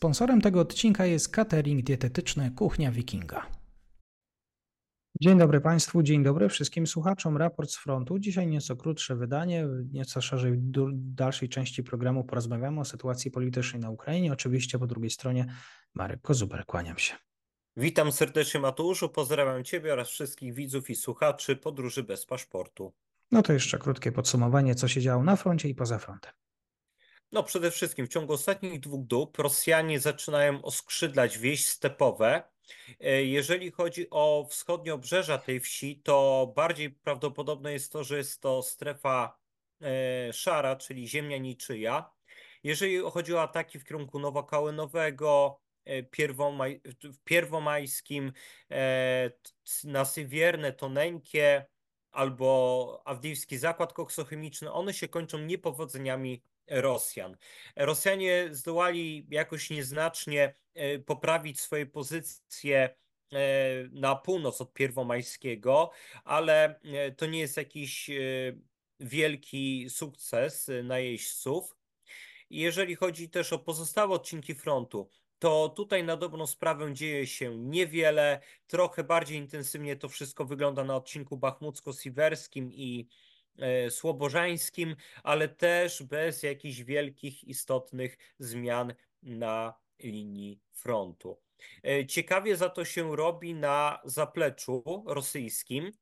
Sponsorem tego odcinka jest catering dietetyczny Kuchnia Wikinga. Dzień dobry Państwu, dzień dobry wszystkim słuchaczom. Raport z frontu. Dzisiaj nieco krótsze wydanie, nieco szerzej w dalszej części programu porozmawiamy o sytuacji politycznej na Ukrainie. Oczywiście po drugiej stronie Marek Kozuber, kłaniam się. Witam serdecznie Mateuszu, pozdrawiam Ciebie oraz wszystkich widzów i słuchaczy Podróży bez paszportu. No to jeszcze krótkie podsumowanie, co się działo na froncie i poza frontem. No przede wszystkim w ciągu ostatnich dwóch dób Rosjanie zaczynają oskrzydlać wieś stepowe. E, jeżeli chodzi o wschodnie obrzeża tej wsi, to bardziej prawdopodobne jest to, że jest to strefa e, szara, czyli ziemia niczyja. Jeżeli chodzi o ataki w kierunku Nowokałynowego, e, Pierwomaj, Pierwomajskim, na Sywierne, Toneńkie albo Awdijiwski Zakład Koksochemiczny, one się kończą niepowodzeniami Rosjan. Rosjanie zdołali jakoś nieznacznie e, poprawić swoje pozycje e, na północ od Pierwomajskiego, ale e, to nie jest jakiś wielki sukces najeźdźców. Jeżeli chodzi też o pozostałe odcinki frontu, to tutaj na dobrą sprawę dzieje się niewiele. Trochę bardziej intensywnie to wszystko wygląda na odcinku bachmucko-siwerskim i słobożańskim, ale też bez jakichś wielkich, istotnych zmian na linii frontu. E, ciekawie za to się robi na zapleczu rosyjskim.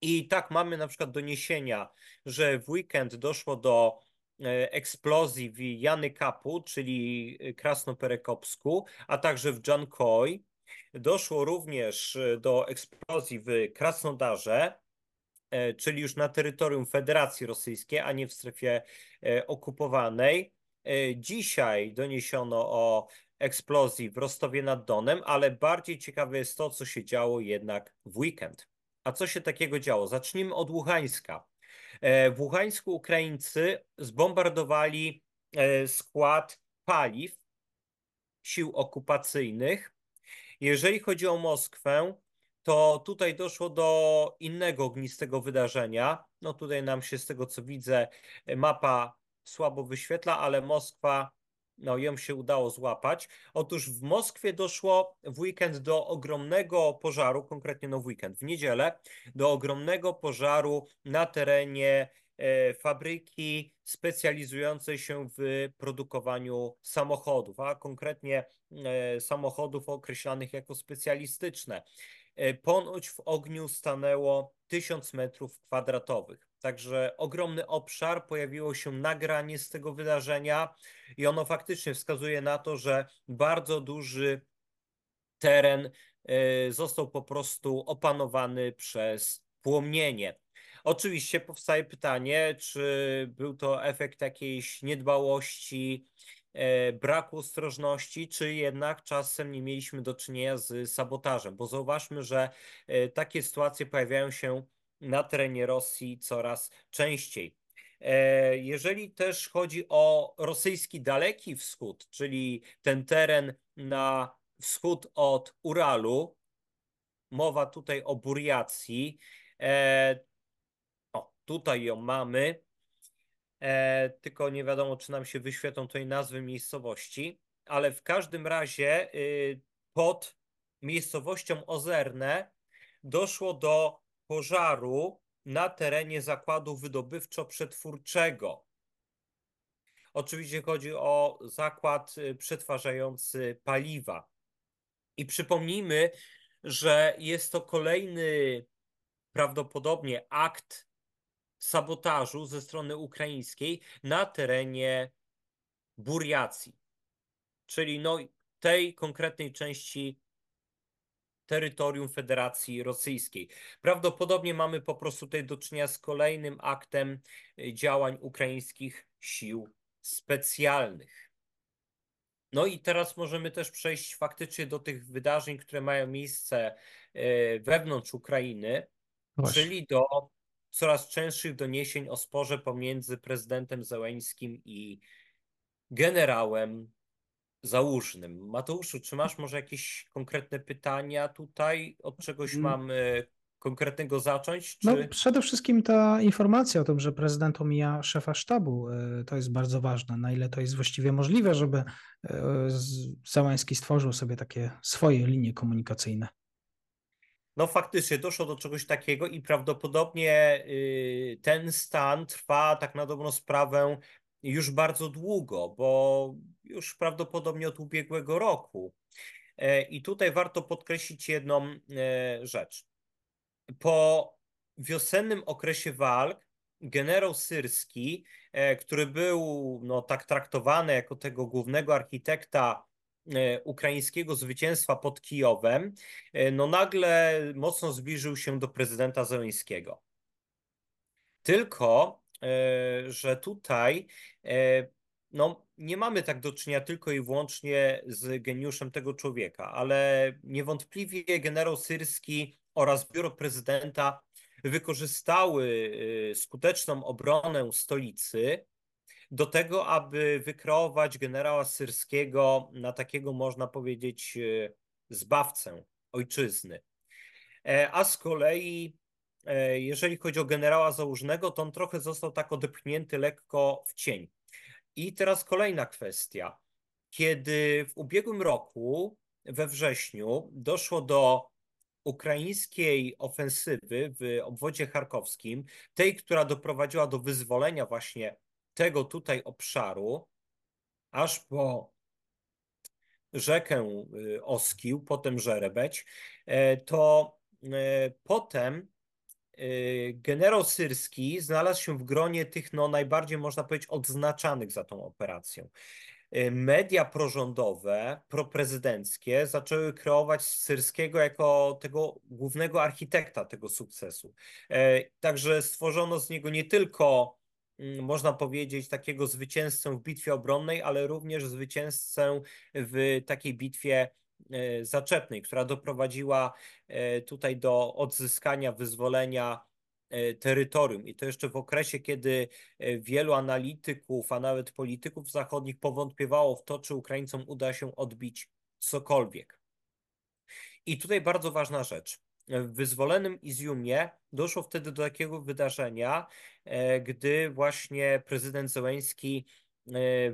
I tak mamy na przykład doniesienia, że w weekend doszło do e, eksplozji w Jany Kapu, czyli Krasnoperekopsku, a także w Jankoj. Doszło również do eksplozji w Krasnodarze, E, czyli już na terytorium Federacji Rosyjskiej, a nie w strefie e, okupowanej. E, dzisiaj doniesiono o eksplozji w Rostowie nad Donem, ale bardziej ciekawe jest to, co się działo jednak w weekend. A co się takiego działo? Zacznijmy od Łuhańska. W Łuhańsku Ukraińcy zbombardowali skład paliw sił okupacyjnych. Jeżeli chodzi o Moskwę, to tutaj doszło do innego ognistego wydarzenia. No tutaj nam się z tego co widzę mapa słabo wyświetla, ale Moskwa, no ją się udało złapać. Otóż w Moskwie doszło w weekend do ogromnego pożaru, konkretnie no w weekend, w niedzielę, do ogromnego pożaru na terenie e, fabryki specjalizującej się w produkowaniu samochodów, a konkretnie e, samochodów określanych jako specjalistyczne. E, ponoć w ogniu stanęło 1000 metrów kwadratowych. Także ogromny obszar, pojawiło się nagranie z tego wydarzenia i ono faktycznie wskazuje na to, że bardzo duży teren e, został po prostu opanowany przez płomienie. Oczywiście powstaje pytanie, czy był to efekt jakiejś niedbałości, braku ostrożności, czy jednak czasem nie mieliśmy do czynienia z sabotażem, bo zauważmy, że e, takie sytuacje pojawiają się na terenie Rosji coraz częściej. E, jeżeli też chodzi o rosyjski daleki wschód, czyli ten teren na wschód od Uralu, mowa tutaj o Buriacji, o, tutaj ją mamy, e, tylko nie wiadomo, czy nam się wyświetlą tutaj nazwy miejscowości, ale w każdym razie y, pod miejscowością Ozerne doszło do pożaru na terenie zakładu wydobywczo-przetwórczego. Oczywiście chodzi o zakład y, przetwarzający paliwa. I przypomnijmy, że jest to kolejny prawdopodobnie akt sabotażu ze strony ukraińskiej na terenie Buriacji, czyli no, tej konkretnej części terytorium Federacji Rosyjskiej. Prawdopodobnie mamy po prostu tutaj do czynienia z kolejnym aktem y, działań ukraińskich sił specjalnych. No i teraz możemy też przejść faktycznie do tych wydarzeń, które mają miejsce y, wewnątrz Ukrainy, Właśnie. czyli do coraz częstszych doniesień o sporze pomiędzy prezydentem Zełeńskim i generałem Załużnym. Mateuszu, czy masz może jakieś konkretne pytania tutaj? Od czegoś mm. mam konkretnego zacząć? Czy... No, przede wszystkim ta informacja o tym, że prezydent omija szefa sztabu, to jest bardzo ważne. Na ile to jest właściwie możliwe, żeby Załański stworzył sobie takie swoje linie komunikacyjne. No faktycznie doszło do czegoś takiego i prawdopodobnie y, ten stan trwa tak na dobrą sprawę już bardzo długo, bo już prawdopodobnie od ubiegłego roku. E, I tutaj warto podkreślić jedną e, rzecz. Po wiosennym okresie walk generał Syrski, e, który był no, tak traktowany jako tego głównego architekta ukraińskiego zwycięstwa pod Kijowem, no nagle mocno zbliżył się do prezydenta Zeleńskiego. Tylko E, że tutaj e, no, nie mamy tak do czynienia tylko i wyłącznie z geniuszem tego człowieka, ale niewątpliwie generał Syrski oraz biuro prezydenta wykorzystały e, skuteczną obronę stolicy do tego, aby wykreować generała Syrskiego na takiego, można powiedzieć, zbawcę ojczyzny. A z kolei E, jeżeli chodzi o generała Załużnego, to on trochę został tak odepchnięty lekko w cień. I teraz kolejna kwestia. Kiedy w ubiegłym roku, we wrześniu, doszło do ukraińskiej ofensywy w obwodzie charkowskim, tej, która doprowadziła do wyzwolenia właśnie tego tutaj obszaru, aż po rzekę y, Oskił, potem Żerebeć, e, to e, potem Y, generał Syrski znalazł się w gronie tych no, najbardziej, można powiedzieć, odznaczanych za tą operacją. Y, media prorządowe, proprezydenckie zaczęły kreować Syrskiego jako tego głównego architekta tego sukcesu. Także stworzono z niego nie tylko, można powiedzieć, takiego zwycięzcę w bitwie obronnej, ale również zwycięzcę w takiej bitwie E, zaczepnej, która doprowadziła e, tutaj do odzyskania, wyzwolenia e, terytorium. I to jeszcze w okresie, kiedy wielu analityków, a nawet polityków zachodnich powątpiewało w to, czy Ukraińcom uda się odbić cokolwiek. I tutaj bardzo ważna rzecz. W wyzwolenym Izjumie doszło wtedy do takiego wydarzenia, gdy właśnie prezydent Zełenski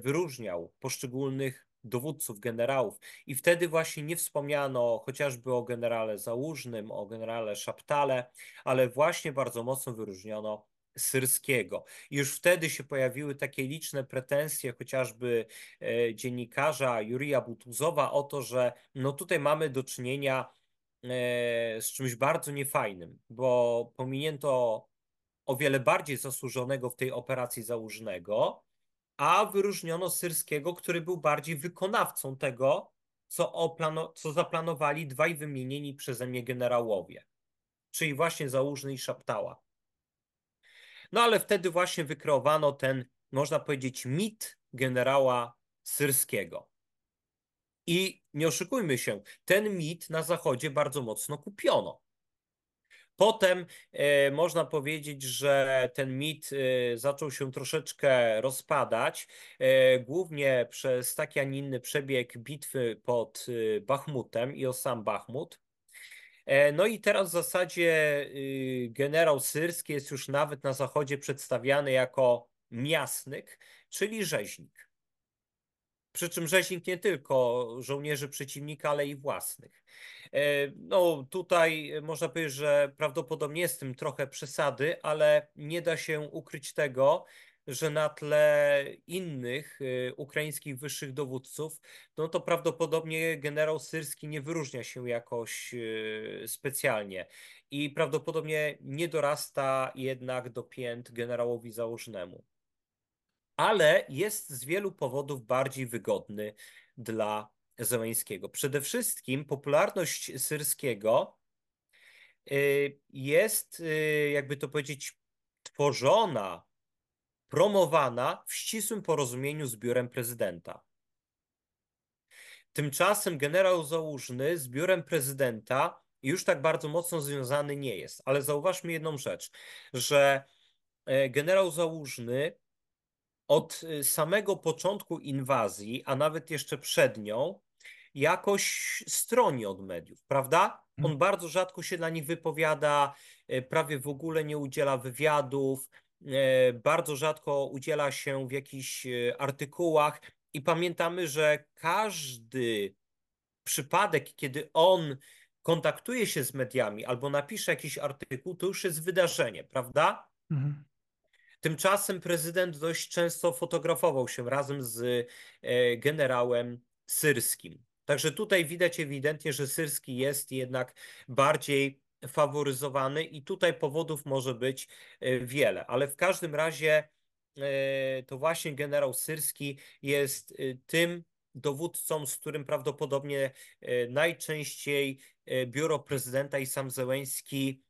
wyróżniał poszczególnych dowódców, generałów. I wtedy właśnie nie wspomniano chociażby o generale Załużnym, o generale Szaptale, ale właśnie bardzo mocno wyróżniono Syrskiego. Już wtedy się pojawiły takie liczne pretensje chociażby e, dziennikarza Jurija Butuzowa o to, że no tutaj mamy do czynienia e, z czymś bardzo niefajnym, bo pominięto o wiele bardziej zasłużonego w tej operacji Załużnego, a wyróżniono Syrskiego, który był bardziej wykonawcą tego, co, oplano, co zaplanowali dwaj wymienieni przeze mnie generałowie, czyli właśnie Załużny i Szaptała. No ale wtedy właśnie wykreowano ten, można powiedzieć, mit generała Syrskiego. I nie oszukujmy się, ten mit na Zachodzie bardzo mocno kupiono. Potem e, można powiedzieć, że ten mit e, zaczął się troszeczkę rozpadać, e, głównie przez taki, a nie inny przebieg bitwy pod Bachmutem i o sam Bachmut. No i teraz w zasadzie generał Syrski jest już nawet na zachodzie przedstawiany jako miasnyk, czyli rzeźnik. Przy czym rzeźnik nie tylko żołnierzy przeciwnika, ale i własnych. E, no tutaj można powiedzieć, że prawdopodobnie jest tym trochę przesady, ale nie da się ukryć tego, że na tle innych e, ukraińskich wyższych dowódców, no to prawdopodobnie generał Syrski nie wyróżnia się jakoś e, specjalnie i prawdopodobnie nie dorasta jednak do pięt generałowi założnemu. Ale jest z wielu powodów bardziej wygodny dla Zełańskiego. Przede wszystkim popularność Syrskiego y, jest, y, jakby to powiedzieć, tworzona, promowana w ścisłym porozumieniu z biurem prezydenta. Tymczasem generał Załużny z biurem prezydenta już tak bardzo mocno związany nie jest. Ale zauważmy jedną rzecz, że e, generał Załużny od y, samego początku inwazji, a nawet jeszcze przed nią, jakoś stroni od mediów, prawda? On bardzo rzadko się dla nich wypowiada, prawie w ogóle nie udziela wywiadów, bardzo rzadko udziela się w jakichś artykułach. I pamiętamy, że każdy przypadek, kiedy on kontaktuje się z mediami albo napisze jakiś artykuł, to już jest wydarzenie, prawda? Mhm. Tymczasem prezydent dość często fotografował się razem z e, generałem Syrskim. Także tutaj widać ewidentnie, że Syrski jest jednak bardziej faworyzowany i tutaj powodów może być e, wiele, ale w każdym razie e, to właśnie generał Syrski jest tym dowódcą, z którym prawdopodobnie najczęściej biuro prezydenta i sam Zełęński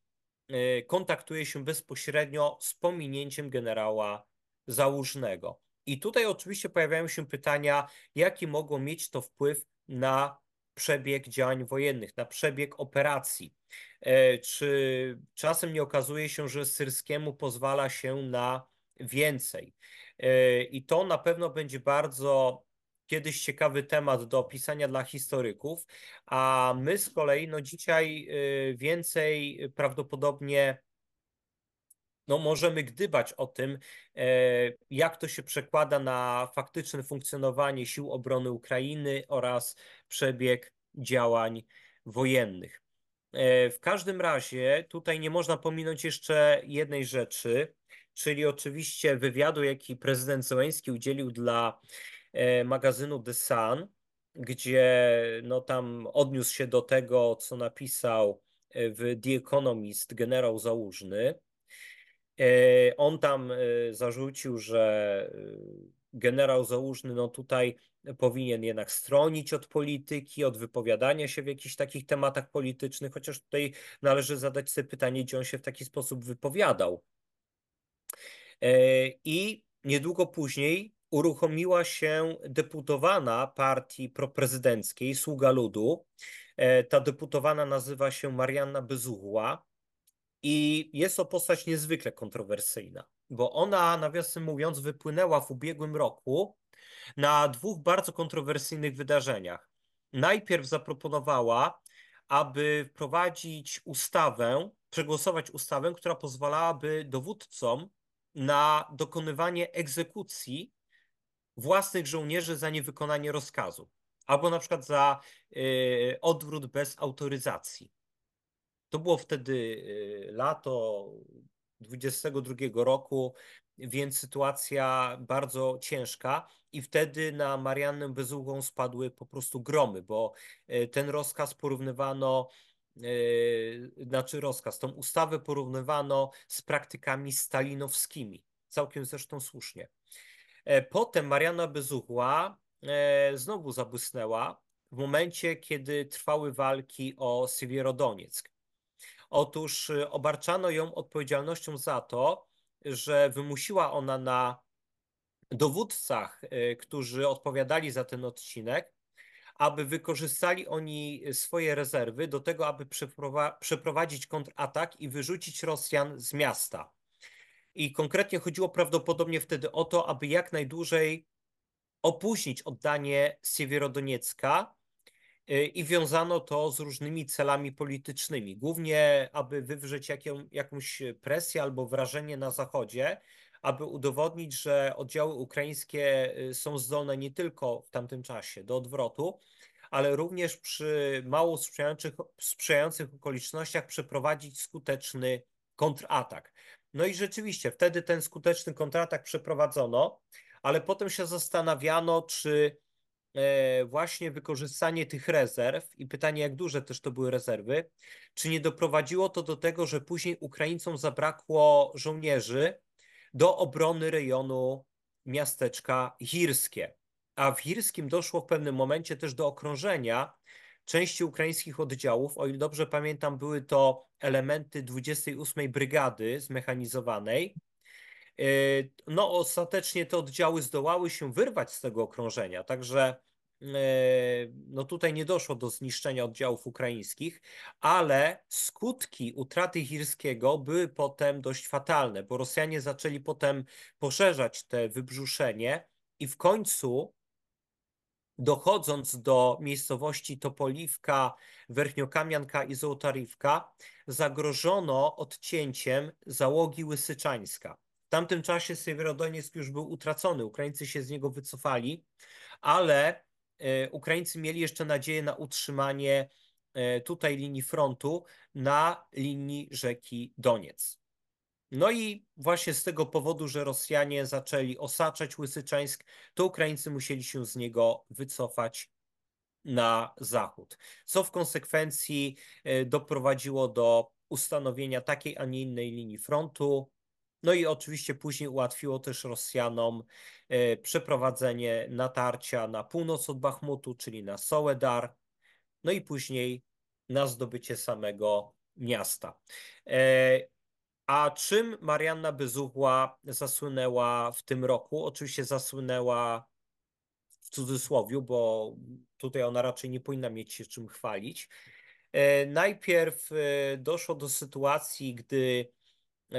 kontaktuje się bezpośrednio z pominięciem generała Załużnego. I tutaj oczywiście pojawiają się pytania, jaki mogło mieć to wpływ na przebieg działań wojennych, na przebieg operacji. E, czy czasem nie okazuje się, że Syrskiemu pozwala się na więcej? E, I to na pewno będzie bardzo kiedyś ciekawy temat do opisania dla historyków, a my z kolei no dzisiaj y, więcej prawdopodobnie no możemy gdybać o tym, e, jak to się przekłada na faktyczne funkcjonowanie sił obrony Ukrainy oraz przebieg działań wojennych. W każdym razie tutaj nie można pominąć jeszcze jednej rzeczy, czyli oczywiście wywiadu, jaki prezydent Zełenski udzielił dla magazynu The Sun, gdzie no tam odniósł się do tego, co napisał e, w The Economist generał Załużny. E, on tam zarzucił, że generał Załużny no tutaj powinien jednak stronić od polityki, od wypowiadania się w jakichś takich tematach politycznych, chociaż tutaj należy zadać sobie pytanie, gdzie on się w taki sposób wypowiadał. I niedługo później uruchomiła się deputowana partii proprezydenckiej Sługa Ludu. E, ta deputowana nazywa się Marianna Bezuchła i jest to postać niezwykle kontrowersyjna, bo ona, nawiasem mówiąc, wypłynęła w ubiegłym roku na dwóch bardzo kontrowersyjnych wydarzeniach. Najpierw zaproponowała, aby wprowadzić ustawę, przegłosować ustawę, która pozwalałaby dowódcom na dokonywanie egzekucji własnych żołnierzy za niewykonanie rozkazu, albo na przykład za y, odwrót bez autoryzacji. To było wtedy y, lato 22 roku, więc sytuacja bardzo ciężka i wtedy na Mariannę Bezugą spadły po prostu gromy, bo y, ten rozkaz porównywano znaczy rozkaz, tą ustawę porównywano z praktykami stalinowskimi. Całkiem zresztą słusznie. E, potem Mariana Bezuchła e, znowu zabłysnęła w momencie, kiedy trwały walki o Siewierodonieck. Otóż e, obarczano ją odpowiedzialnością za to, że wymusiła ona na dowódcach, którzy odpowiadali za ten odcinek, aby wykorzystali oni swoje rezerwy do tego, aby przeprowadzić kontratak i wyrzucić Rosjan z miasta. I konkretnie chodziło prawdopodobnie wtedy o to, aby jak najdłużej opóźnić oddanie Siewierodoniecka y, i wiązano to z różnymi celami politycznymi, głównie aby wywrzeć jaką, jakąś presję albo wrażenie na Zachodzie, aby udowodnić, że oddziały ukraińskie y, są zdolne nie tylko w tamtym czasie do odwrotu, ale również przy mało sprzyjających, sprzyjających okolicznościach przeprowadzić skuteczny kontratak. No i rzeczywiście wtedy ten skuteczny kontratak przeprowadzono, ale potem się zastanawiano, czy e, właśnie wykorzystanie tych rezerw i pytanie, jak duże też to były rezerwy, czy nie doprowadziło to do tego, że później Ukraińcom zabrakło żołnierzy do obrony rejonu miasteczka Hirskie. A w Hirskim doszło w pewnym momencie też do okrążenia części ukraińskich oddziałów, o ile dobrze pamiętam, były to elementy 28 Brygady zmechanizowanej. E, no, ostatecznie te oddziały zdołały się wyrwać z tego okrążenia, także e, no tutaj nie doszło do zniszczenia oddziałów ukraińskich, ale skutki utraty Hirskiego były potem dość fatalne, bo Rosjanie zaczęli potem poszerzać te wybrzuszenie i w końcu dochodząc do miejscowości Topoliwka, Werchniokamianka i Złotariwka, zagrożono odcięciem załogi Łysyczańska. W tamtym czasie Siewierodonieck już był utracony, Ukraińcy się z niego wycofali, ale e, Ukraińcy mieli jeszcze nadzieję na utrzymanie e, tutaj linii frontu na linii rzeki Doniec. No i właśnie z tego powodu, że Rosjanie zaczęli osaczać Łysyczańsk, to Ukraińcy musieli się z niego wycofać na zachód, co w konsekwencji e, doprowadziło do ustanowienia takiej, a nie innej linii frontu. No i oczywiście później ułatwiło też Rosjanom e, przeprowadzenie natarcia na północ od Bachmutu, czyli na Soledar, no i później na zdobycie samego miasta. A czym Marianna Bezuchła zasłynęła w tym roku? Oczywiście zasłynęła w cudzysłowiu, bo tutaj ona raczej nie powinna mieć się czym chwalić. E, najpierw e, doszło do sytuacji, gdy e,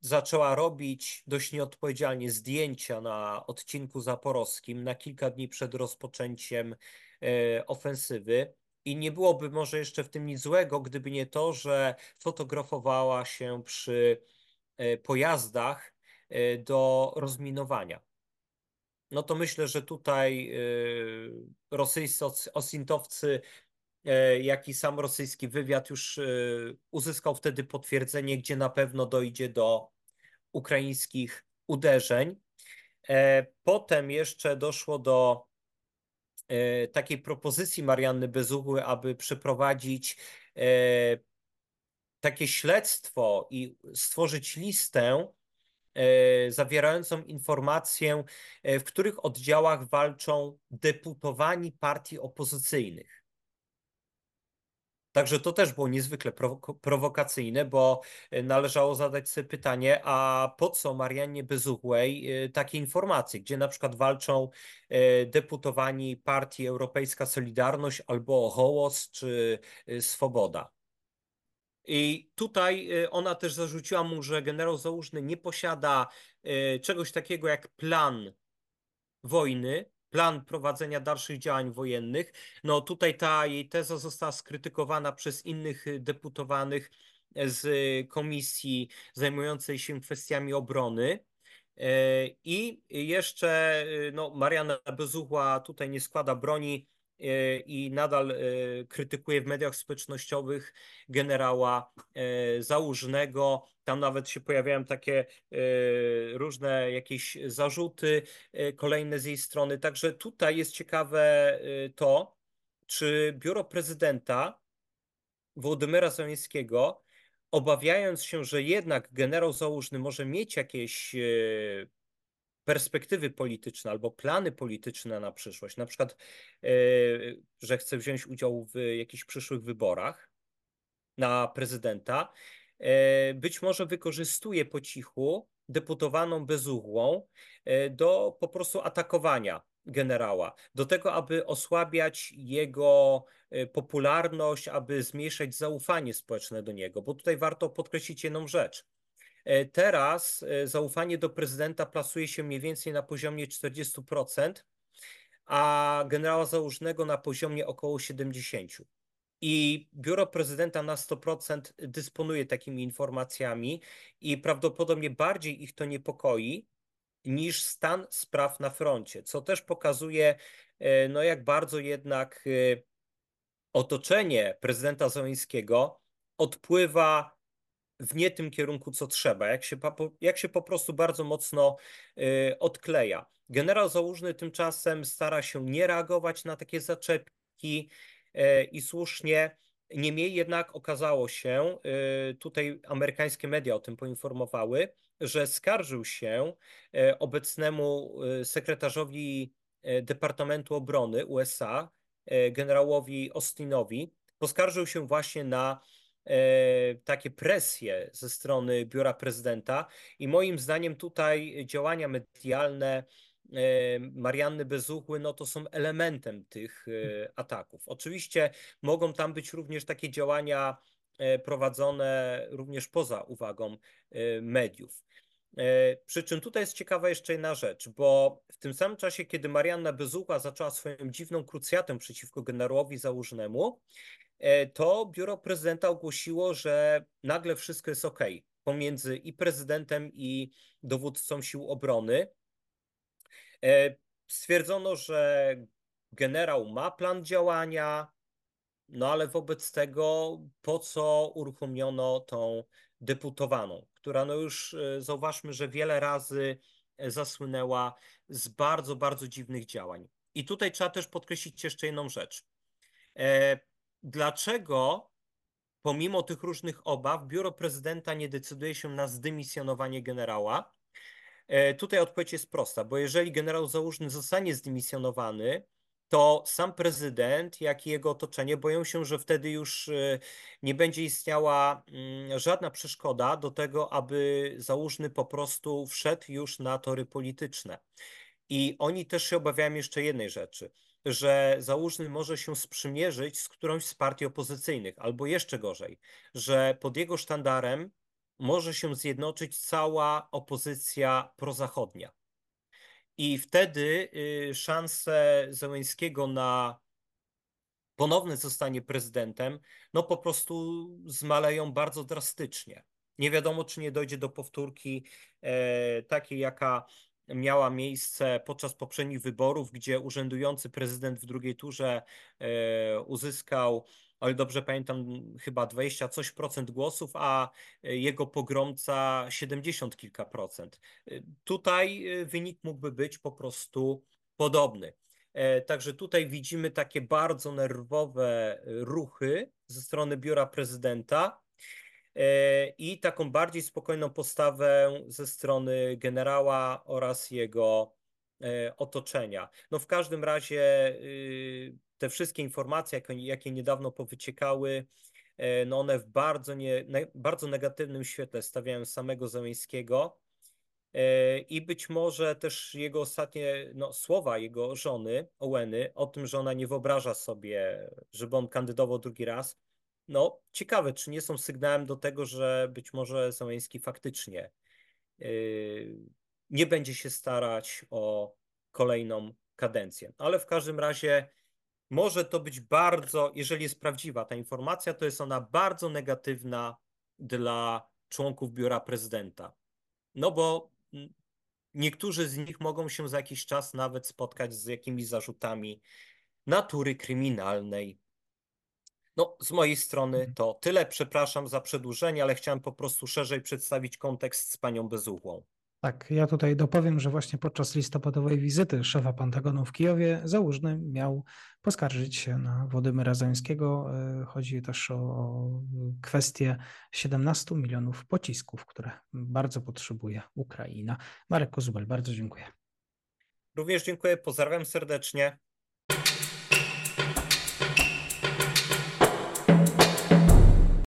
zaczęła robić dość nieodpowiedzialnie zdjęcia na odcinku zaporowskim na kilka dni przed rozpoczęciem ofensywy. I nie byłoby może jeszcze w tym nic złego, gdyby nie to, że fotografowała się przy e, pojazdach e, do rozminowania. No to myślę, że tutaj e, rosyjscy osintowcy, jak i sam rosyjski wywiad już uzyskał wtedy potwierdzenie, gdzie na pewno dojdzie do ukraińskich uderzeń. Potem jeszcze doszło do takiej propozycji Marianny Bezuchły, aby przeprowadzić e, takie śledztwo i stworzyć listę e, zawierającą informację, w których oddziałach walczą deputowani partii opozycyjnych. Także to też było niezwykle prowokacyjne, bo e, należało zadać sobie pytanie, a po co Mariannie Bezuchłej e, takie informacje, gdzie na przykład walczą e, deputowani partii Europejska Solidarność albo Hołos czy Swoboda. I tutaj ona też zarzuciła mu, że generał Załużny nie posiada czegoś takiego jak plan wojny, plan prowadzenia dalszych działań wojennych. No tutaj ta jej teza została skrytykowana przez innych y, deputowanych z komisji zajmującej się kwestiami obrony. E, I jeszcze y, no, Mariana Bezuchła tutaj nie składa broni e, i nadal e, krytykuje w mediach społecznościowych generała Załużnego. Tam nawet się pojawiają takie różne jakieś zarzuty kolejne z jej strony. Także tutaj jest ciekawe to, czy biuro prezydenta Włodymyra Zeleńskiego, obawiając się, że jednak generał Załużny może mieć jakieś perspektywy polityczne albo plany polityczne na przyszłość, na przykład, że chce wziąć udział w jakichś przyszłych wyborach na prezydenta, E, być może wykorzystuje po cichu deputowaną bezuchłą e, do po prostu atakowania generała, do tego, aby osłabiać jego e, popularność, aby zmniejszać zaufanie społeczne do niego, bo tutaj warto podkreślić jedną rzecz. Teraz zaufanie do prezydenta plasuje się mniej więcej na poziomie 40%, a generała Załużnego na poziomie około 70%. I biuro prezydenta na 100% dysponuje takimi informacjami i prawdopodobnie bardziej ich to niepokoi niż stan spraw na froncie, co też pokazuje, e, no jak bardzo jednak e, otoczenie prezydenta Zeleńskiego odpływa w nie tym kierunku, co trzeba, jak się, jak się po prostu bardzo mocno e, odkleja. Generał Załużny tymczasem stara się nie reagować na takie zaczepki, E, i słusznie. Niemniej jednak okazało się, e, tutaj amerykańskie media o tym poinformowały, że skarżył się obecnemu sekretarzowi Departamentu Obrony USA, generałowi Austinowi, poskarżył się właśnie na takie presje ze strony biura prezydenta i moim zdaniem tutaj działania medialne E, Marianny Bezuchły, no to są elementem tych e, ataków. Oczywiście mogą tam być również takie działania e, prowadzone również poza uwagą mediów. E, przy czym tutaj jest ciekawa jeszcze jedna rzecz, bo w tym samym czasie, kiedy Marianna Bezucha zaczęła swoją dziwną krucjatę przeciwko generałowi Załużnemu, e, to biuro prezydenta ogłosiło, że nagle wszystko jest ok pomiędzy i prezydentem, i dowódcą sił obrony. E, stwierdzono, że generał ma plan działania, no ale wobec tego po co uruchomiono tą deputowaną, która no już e, zauważmy, że wiele razy e, zasłynęła z bardzo, bardzo dziwnych działań. I tutaj trzeba też podkreślić jeszcze jedną rzecz. Dlaczego pomimo tych różnych obaw biuro prezydenta nie decyduje się na zdymisjonowanie generała? E, tutaj odpowiedź jest prosta, bo jeżeli generał Załużny zostanie zdymisjonowany, to sam prezydent, jak i jego otoczenie boją się, że wtedy już e, nie będzie istniała mm, żadna przeszkoda do tego, aby Załużny po prostu wszedł już na tory polityczne. I oni też się obawiają jeszcze jednej rzeczy, że Załużny może się sprzymierzyć z którąś z partii opozycyjnych, albo jeszcze gorzej, że pod jego sztandarem może się zjednoczyć cała opozycja prozachodnia. I wtedy y, szanse Zełęńskiego na ponowne zostanie prezydentem, no po prostu zmaleją bardzo drastycznie. Nie wiadomo, czy nie dojdzie do powtórki e, takiej, jaka miała miejsce podczas poprzednich wyborów, gdzie urzędujący prezydent w drugiej turze e, uzyskał ale dobrze pamiętam, chyba 20 coś procent głosów, a jego pogromca 70 kilka procent. Tutaj e, wynik mógłby być po prostu podobny. E, także tutaj widzimy takie bardzo nerwowe ruchy ze strony biura prezydenta e, i taką bardziej spokojną postawę ze strony generała oraz jego otoczenia. No w każdym razie y, te wszystkie informacje, jakie niedawno powyciekały, e, no one w bardzo, nie, bardzo negatywnym świetle stawiają samego Zeleńskiego e, i być może też jego ostatnie no, słowa jego żony, Oweny, o tym, że ona nie wyobraża sobie, żeby on kandydował drugi raz, no ciekawe, czy nie są sygnałem do tego, że być może Zeleński faktycznie yy, nie będzie się starać o kolejną kadencję. Ale w każdym razie może to być bardzo, jeżeli jest prawdziwa ta informacja, to jest ona bardzo negatywna dla członków biura prezydenta. No bo niektórzy z nich mogą się za jakiś czas nawet spotkać z jakimiś zarzutami natury kryminalnej. No, z mojej strony mhm. to tyle. Przepraszam za przedłużenie, ale chciałem po prostu szerzej przedstawić kontekst z panią Bezuchłą. Tak, ja tutaj dopowiem, że właśnie podczas listopadowej wizyty szefa Pentagonu w Kijowie Załużny miał poskarżyć się na Władimira Zeleńskiego. E, chodzi też o kwestię 17 milionów pocisków, które bardzo potrzebuje Ukraina. Marek Kozubel, bardzo dziękuję. Również dziękuję, pozdrawiam serdecznie.